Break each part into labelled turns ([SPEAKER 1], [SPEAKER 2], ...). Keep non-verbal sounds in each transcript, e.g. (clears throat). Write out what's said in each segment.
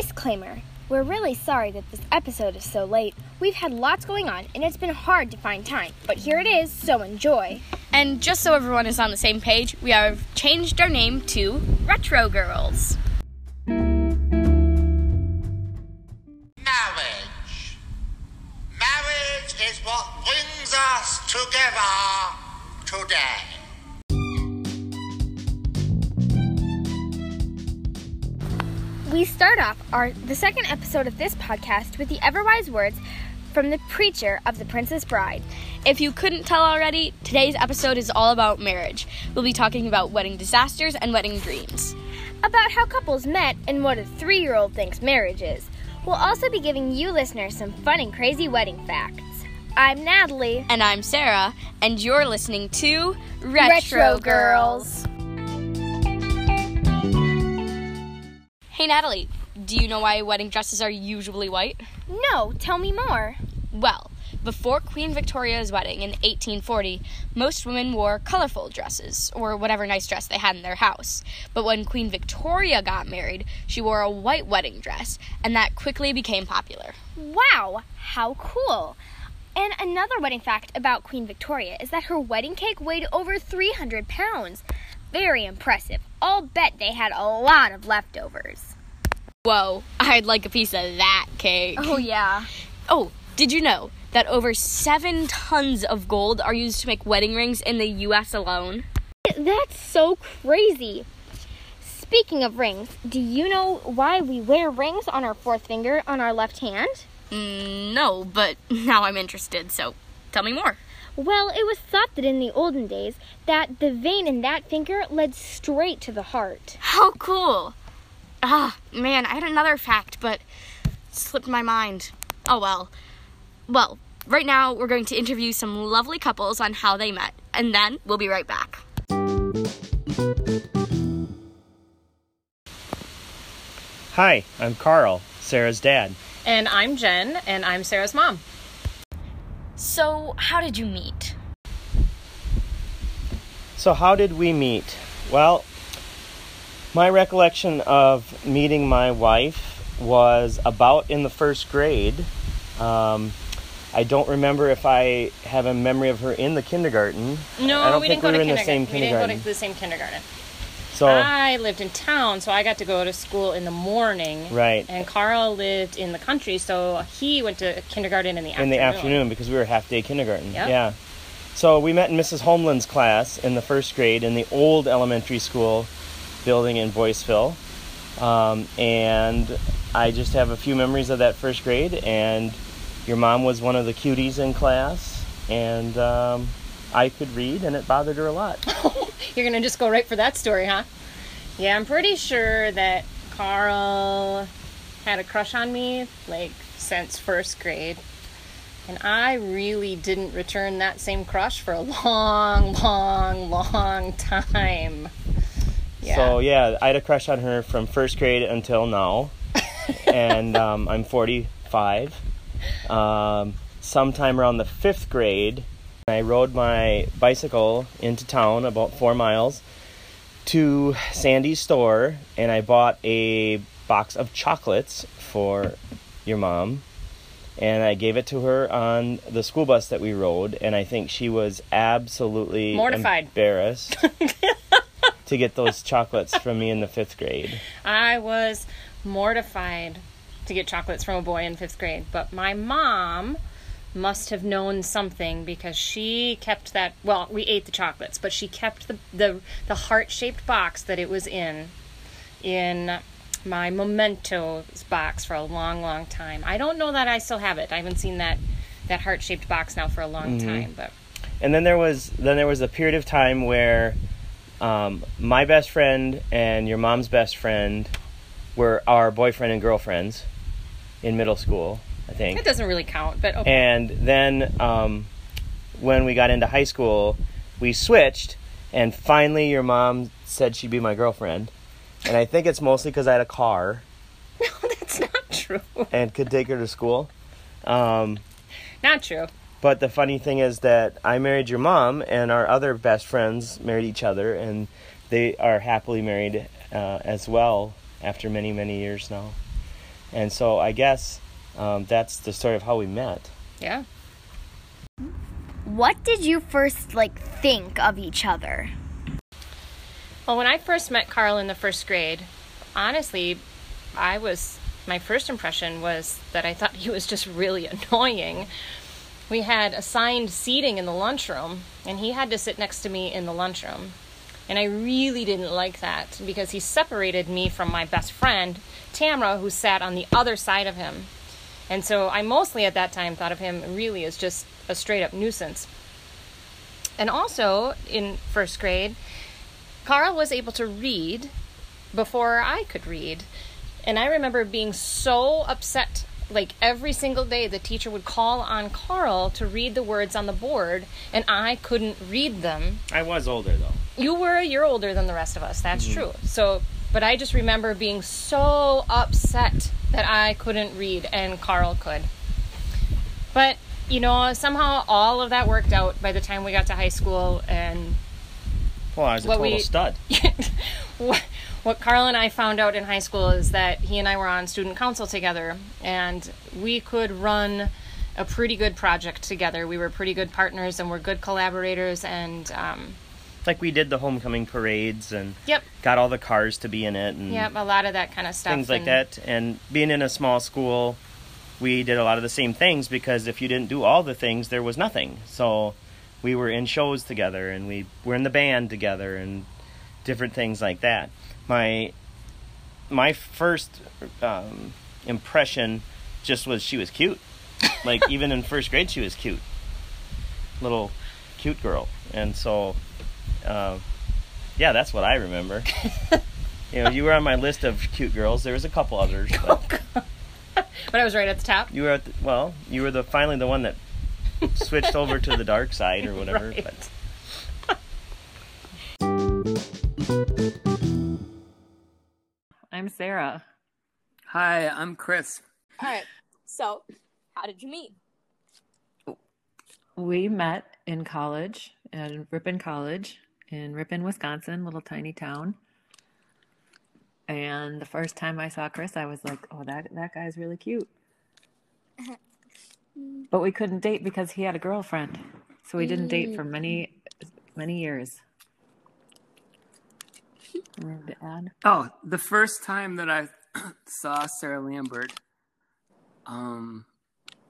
[SPEAKER 1] Disclaimer We're really sorry that this episode is so late. We've had lots going on and it's been hard to find time, but here it is, so enjoy.
[SPEAKER 2] And just so everyone is on the same page, we have changed our name to Retro Girls.
[SPEAKER 3] Marriage. Marriage is what brings us together today.
[SPEAKER 1] We start off our the second episode of this podcast with the ever-wise words from the preacher of the Princess Bride.
[SPEAKER 2] If you couldn't tell already, today's episode is all about marriage. We'll be talking about wedding disasters and wedding dreams.
[SPEAKER 1] About how couples met and what a three-year-old thinks marriage is. We'll also be giving you listeners some fun and crazy wedding facts. I'm Natalie.
[SPEAKER 2] And I'm Sarah, and you're listening to Retro,
[SPEAKER 1] Retro
[SPEAKER 2] Girls. Hey Natalie, do you know why wedding dresses are usually white?
[SPEAKER 1] No, tell me more.
[SPEAKER 2] Well, before Queen Victoria's wedding in 1840, most women wore colorful dresses, or whatever nice dress they had in their house. But when Queen Victoria got married, she wore a white wedding dress, and that quickly became popular.
[SPEAKER 1] Wow, how cool! And another wedding fact about Queen Victoria is that her wedding cake weighed over 300 pounds. Very impressive. I'll bet they had a lot of leftovers.
[SPEAKER 2] Whoa, I'd like a piece of that cake.
[SPEAKER 1] Oh, yeah.
[SPEAKER 2] Oh, did you know that over seven tons of gold are used to make wedding rings in the US alone?
[SPEAKER 1] That's so crazy. Speaking of rings, do you know why we wear rings on our fourth finger on our left hand?
[SPEAKER 2] Mm, no, but now I'm interested, so tell me more.
[SPEAKER 1] Well, it was thought that in the olden days that the vein in that finger led straight to the heart.
[SPEAKER 2] How cool! Ah, man, I had another fact, but it slipped my mind. Oh well. Well, right now we're going to interview some lovely couples on how they met, and then we'll be right back.
[SPEAKER 4] Hi, I'm Carl, Sarah's dad.
[SPEAKER 5] And I'm Jen, and I'm Sarah's mom.
[SPEAKER 2] So, how did you meet?
[SPEAKER 4] So, how did we meet? Well, my recollection of meeting my wife was about in the first grade. Um, I don't remember if I have a memory of her in the kindergarten.
[SPEAKER 5] No,
[SPEAKER 4] I don't
[SPEAKER 5] we
[SPEAKER 4] think
[SPEAKER 5] didn't go
[SPEAKER 4] we
[SPEAKER 5] to
[SPEAKER 4] were in the same kindergarten.
[SPEAKER 5] We didn't go to the same kindergarten.
[SPEAKER 4] so,
[SPEAKER 5] I lived in town, so I got to go to school in the morning.
[SPEAKER 4] Right.
[SPEAKER 5] And Carl lived in the country, so he went to kindergarten in the
[SPEAKER 4] in
[SPEAKER 5] afternoon.
[SPEAKER 4] the afternoon because we were half day kindergarten.
[SPEAKER 5] Yep.
[SPEAKER 4] Yeah. So we met in Mrs. Homeland's class in the first grade in the old elementary school building in Boyceville. Um, and I just have a few memories of that first grade. And your mom was one of the cuties in class. And um, I could read, and it bothered her a lot. (laughs)
[SPEAKER 5] You're gonna just go right for that story, huh? Yeah, I'm pretty sure that Carl had a crush on me like since first grade. And I really didn't return that same crush for a long, (laughs) long, long time. Yeah.
[SPEAKER 4] So yeah, I had a crush on her from first grade until now, (laughs) and um, I'm 45. Um, sometime around the fifth grade, I rode my bicycle into town about four miles to Sandy's store, and I bought a box of chocolates for your mom. And I gave it to her on the school bus that we rode, and I think she was absolutely
[SPEAKER 5] Mortified.
[SPEAKER 4] embarrassed (laughs) to get those chocolates from me in the fifth grade.
[SPEAKER 5] I was mortified to get chocolates from a boy in fifth grade, but my mom must have known something because she kept that. Well, we ate the chocolates, but she kept the the, the heart shaped box that it was in in my mementos box for a long, long time. I don't know that I still have it. I haven't seen that that heart shaped box now for a long mm-hmm. time, but
[SPEAKER 4] And then there was then there was a period of time where um, my best friend and your mom's best friend were our boyfriend and girlfriends in middle school, I think.
[SPEAKER 5] That doesn't really count. But okay.
[SPEAKER 4] And then um, when we got into high school, we switched, and finally your mom said she'd be my girlfriend. And I think it's mostly because I had a car (laughs)
[SPEAKER 5] no, that's not true.
[SPEAKER 4] and could take her to school. Um,
[SPEAKER 5] Not true.
[SPEAKER 4] But the funny thing is that I married your mom, and our other best friends married each other, and they are happily married uh, as well after many, many years now. And so I guess um, that's the story of how we met.
[SPEAKER 5] Yeah.
[SPEAKER 1] What did you first like think of each other?
[SPEAKER 5] Well, when I first met Carl in the first grade, honestly, I was my first impression was that I thought he was just really (laughs) annoying. We had assigned seating in the lunchroom, and he had to sit next to me in the lunchroom. And I really didn't like that because he separated me from my best friend, Tamra, who sat on the other side of him. And so I mostly at that time thought of him really as just a straight up nuisance. And also in first grade, Carl was able to read before I could read. And I remember being so upset. Like every single day, the teacher would call on Carl to read the words on the board, and I couldn't read them.
[SPEAKER 4] I was older though.
[SPEAKER 5] You were a year older than the rest of us, that's mm-hmm. true. So, but I just remember being so upset that I couldn't read and Carl could. But, you know, somehow all of that worked out by the time we got to high school, and
[SPEAKER 4] Well, I was a total
[SPEAKER 5] we-
[SPEAKER 4] stud.
[SPEAKER 5] what, (laughs) (laughs) what Carl and I found out in high school is that he and I were on student council together, and we could run a pretty good project together. We were pretty good partners, and we're good collaborators. And um,
[SPEAKER 4] Like we did the homecoming parades and
[SPEAKER 5] yep,
[SPEAKER 4] got all the cars to be in it and
[SPEAKER 5] yep, a lot of that kind of stuff.
[SPEAKER 4] things like
[SPEAKER 5] and-
[SPEAKER 4] that. And being in a small school, we did a lot of the same things because if you didn't do all the things, there was nothing. So we were in shows together and we were in the band together and different things like that. My my first um, impression just was she was cute. (laughs) Like even in first grade, she was cute, little cute girl, and so uh, yeah, that's what I remember. (laughs) you know, you were on my list of cute girls. There was a couple others, (laughs) but
[SPEAKER 5] But I was right at the top.
[SPEAKER 4] you were at the, well, you were the finally the one that switched over to the dark side or whatever.
[SPEAKER 5] Right.
[SPEAKER 4] But
[SPEAKER 6] Sarah.
[SPEAKER 7] Hi, I'm Chris.
[SPEAKER 2] All right. So, how did you meet?
[SPEAKER 6] We met in college at Ripon College in Ripon, Wisconsin, little tiny town. And the first time I saw Chris, I was like, "Oh, that that guy's really cute." (laughs) But we couldn't date because he had a girlfriend, so we didn't date for many many years. Anything to add?
[SPEAKER 7] Oh, the first time that I (clears throat) saw Sarah Lambert, um,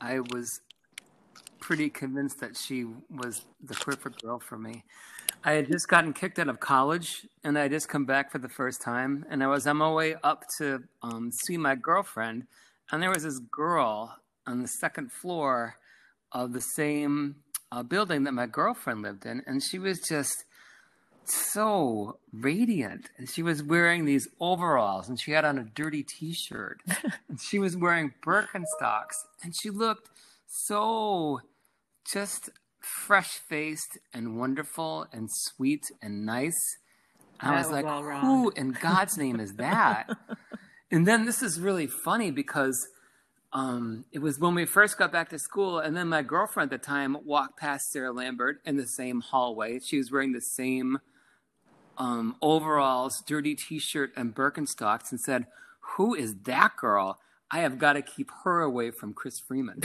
[SPEAKER 7] I was pretty convinced that she was the perfect girl for me. I had just gotten kicked out of college, and I just come back for the first time, and I was on my way up to um, see my girlfriend, and there was this girl on the second floor of the same uh, building that my girlfriend lived in, and she was just so radiant. And she was wearing these overalls and she had on a dirty t-shirt. (laughs) And she was wearing birkenstocks and she looked so just fresh faced and wonderful and sweet and nice. And i was
[SPEAKER 6] was
[SPEAKER 7] like who in god's name is that? (laughs) And then this is really funny because um, it was when we first got back to school, and then my girlfriend at the time walked past Sarah Lambert in the same hallway. She was wearing the same um, overalls, dirty T-shirt, and Birkenstocks, and said, "Who is that girl? I have got to keep her away from Chris Freeman."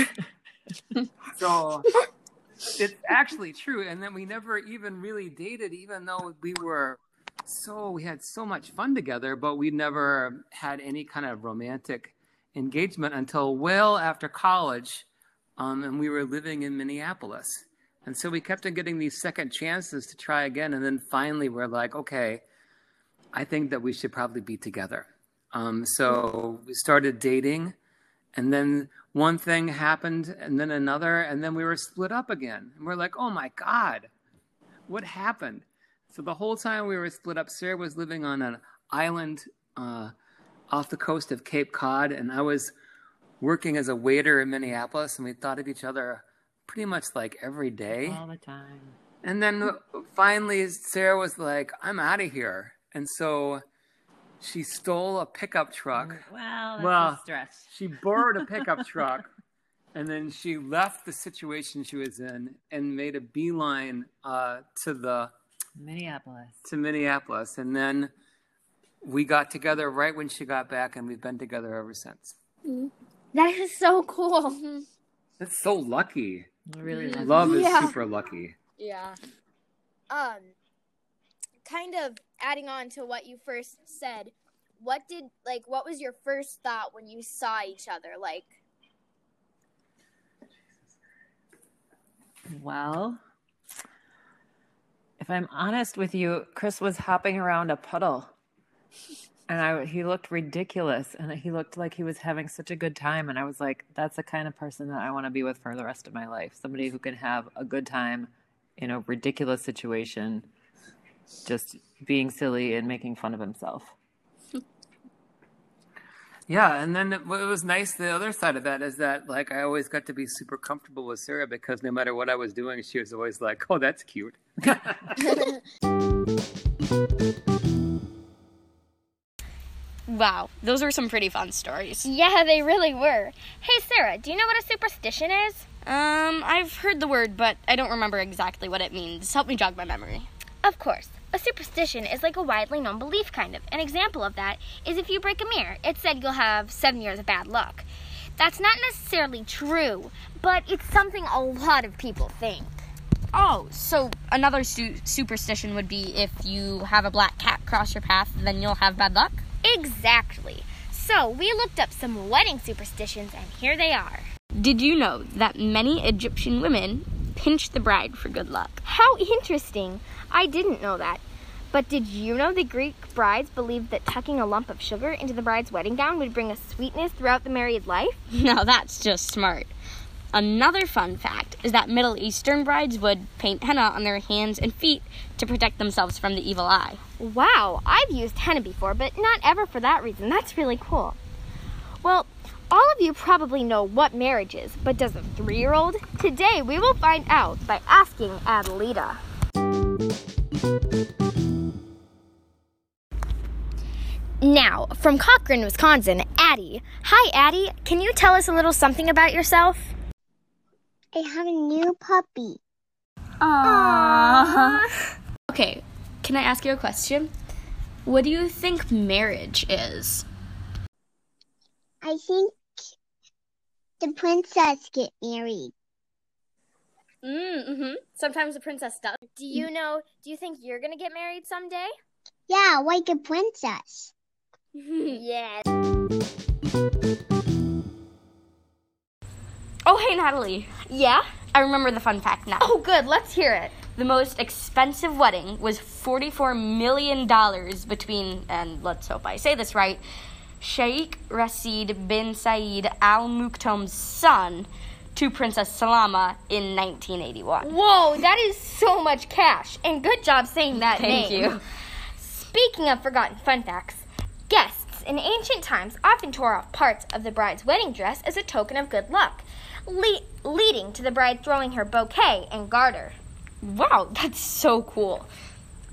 [SPEAKER 7] (laughs) so it's actually true, and then we never even really dated, even though we were so we had so much fun together, but we never had any kind of romantic engagement until well after college, um, and we were living in Minneapolis. And so we kept on getting these second chances to try again, and then finally we're like, okay, I think that we should probably be together. Um, so we started dating, and then one thing happened, and then another, and then we were split up again. And we're like, oh my God, what happened? So the whole time we were split up, Sarah was living on an island uh, off the coast of Cape Cod, and I was working as a waiter in Minneapolis, and we thought of each other pretty much like every day.
[SPEAKER 6] All the time.
[SPEAKER 7] And then finally, Sarah was like, I'm out of here. And so she stole a pickup truck.
[SPEAKER 6] Well, that's
[SPEAKER 7] Well,
[SPEAKER 6] a stretch.
[SPEAKER 7] She borrowed a (laughs) pickup truck and then she left the situation she was in and made a beeline uh, to the
[SPEAKER 6] Minneapolis.
[SPEAKER 7] to Minneapolis. And then we got together right when she got back, and we've been together ever since.
[SPEAKER 1] That is so cool. (laughs)
[SPEAKER 7] That's so lucky.
[SPEAKER 6] I really love
[SPEAKER 7] Love is
[SPEAKER 1] Yeah.
[SPEAKER 7] super lucky.
[SPEAKER 2] Yeah.
[SPEAKER 1] Um, kind of adding on to what you first said, what did like what was your first thought when you saw each other? Like,
[SPEAKER 6] Well, if I'm honest with you, Chris was hopping around a puddle. And I, he looked ridiculous and he looked like he was having such a good time. And I was like, that's the kind of person that I want to be with for the rest of my life. Somebody who can have a good time in a ridiculous situation, just being silly and making fun of himself. (laughs)
[SPEAKER 7] Yeah, and then it, what was nice, the other side of that is that like I always got to be super comfortable with Sarah because no matter what I was doing, she was always like, "Oh, that's cute." (laughs) (laughs)
[SPEAKER 2] Wow, those were some pretty fun stories.
[SPEAKER 1] yeah, they really were. Hey, Sarah, do you know what a superstition is?
[SPEAKER 2] Um, I've heard the word, but I don't remember exactly what it means. Help me jog my memory.
[SPEAKER 1] Of course. A superstition is like a widely known belief, kind of. An example of that is if you break a mirror, it's said you'll have seven years of bad luck. That's not necessarily true, but it's something a lot of people think.
[SPEAKER 2] Oh, so another su- superstition would be if you have a black cat cross your path, then you'll have bad luck?
[SPEAKER 1] Exactly. So we looked up some wedding superstitions, and here they are.
[SPEAKER 2] Did you know that many Egyptian women pinch the bride for good luck?
[SPEAKER 1] How interesting. I didn't know that. But did you know the Greek brides believed that tucking a lump of sugar into the bride's wedding gown would bring a sweetness throughout the married life? (laughs)
[SPEAKER 2] Now that's just smart. Another fun fact is that Middle Eastern brides would paint henna on their hands and feet to protect themselves from the evil eye.
[SPEAKER 1] Wow, I've used henna before, but not ever for that reason. That's really cool. Well, all of you probably know what marriage is, but does a three year old? Today we will find out by asking Adelita. Now, from Cochrane, Wisconsin, Addie. Hi, Addie. Can you tell us a little something about yourself?
[SPEAKER 8] I have a new puppy. Aww.
[SPEAKER 2] Okay, can I ask you a question? What do you think marriage is?
[SPEAKER 8] I think the princess get married.
[SPEAKER 1] Mm-hmm. Sometimes the princess does. Do you know, do you think you're gonna get married someday?
[SPEAKER 8] Yeah, like a princess. (laughs)
[SPEAKER 1] yes.
[SPEAKER 2] Oh, hey, Natalie.
[SPEAKER 1] Yeah?
[SPEAKER 2] I remember the fun fact now.
[SPEAKER 1] Oh, good. Let's hear it.
[SPEAKER 2] The most expensive wedding was $44 million between, and let's hope I say this right, Sheikh Rashid bin Saeed Al Maktoum's son to Princess Salama in 1981.
[SPEAKER 1] Whoa, that is so much cash. And good job saying that
[SPEAKER 2] Thank
[SPEAKER 1] name.
[SPEAKER 2] you.
[SPEAKER 1] Speaking of forgotten fun facts, guests in ancient times often tore off parts of the bride's wedding dress as a token of good luck, le- leading to the bride throwing her bouquet and garter.
[SPEAKER 2] Wow, that's so cool.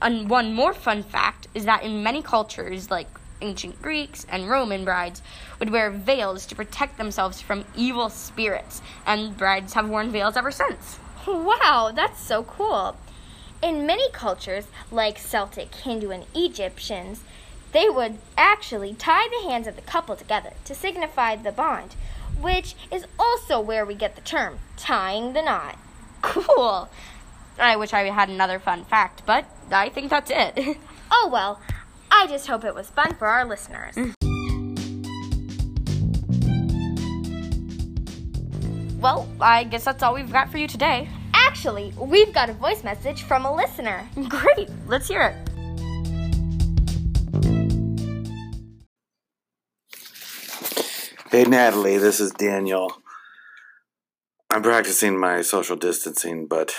[SPEAKER 2] And one more fun fact is that in many cultures, like ancient Greeks and Roman brides, would wear veils to protect themselves from evil spirits, and brides have worn veils ever since.
[SPEAKER 1] Wow, that's so cool. In many cultures, like Celtic, Hindu, and Egyptians, they would actually tie the hands of the couple together to signify the bond, which is also where we get the term tying the knot.
[SPEAKER 2] Cool. I wish I had another fun fact, but I think that's it. (laughs)
[SPEAKER 1] Oh well, I just hope it was fun for our listeners. Mm.
[SPEAKER 2] well, I guess that's all we've got for you today.
[SPEAKER 1] Actually, we've got a voice message from a listener.
[SPEAKER 2] Great, let's hear it.
[SPEAKER 9] Hey, Natalie, this is Daniel. I'm practicing my social distancing, but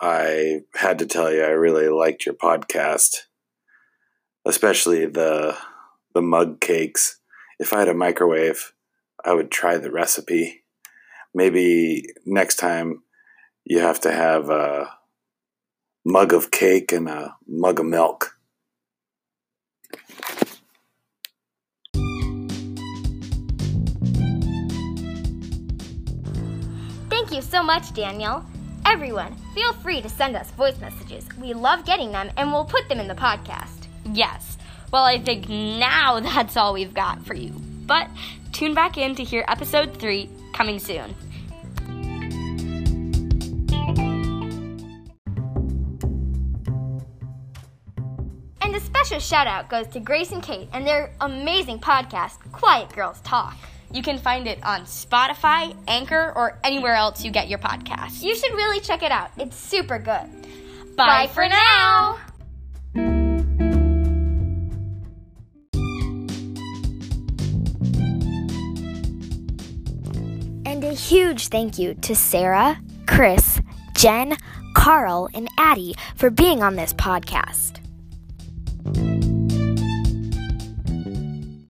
[SPEAKER 9] I had to tell you I really liked your podcast, especially the the mug cakes. If I had a microwave, I would try the recipe. Maybe next time you have to have a mug of cake and a mug of milk.
[SPEAKER 1] Thank you so much, Daniel. Everyone, feel free to send us voice messages. We love getting them and we'll put them in the podcast.
[SPEAKER 2] Yes. Well, I think now (laughs) that's all we've got for you. But tune back in to hear episode 3 coming soon.
[SPEAKER 1] And a special shout out goes to Grace and Kate and their amazing podcast, Quiet Girls Talk.
[SPEAKER 2] You can find it on Spotify, Anchor, or anywhere else you get your podcasts.
[SPEAKER 1] You should really check it out. It's super good.
[SPEAKER 2] Bye, for now.
[SPEAKER 1] And a huge thank you to Sarah, Chris, Jen, Carl, and Addie for being on this podcast.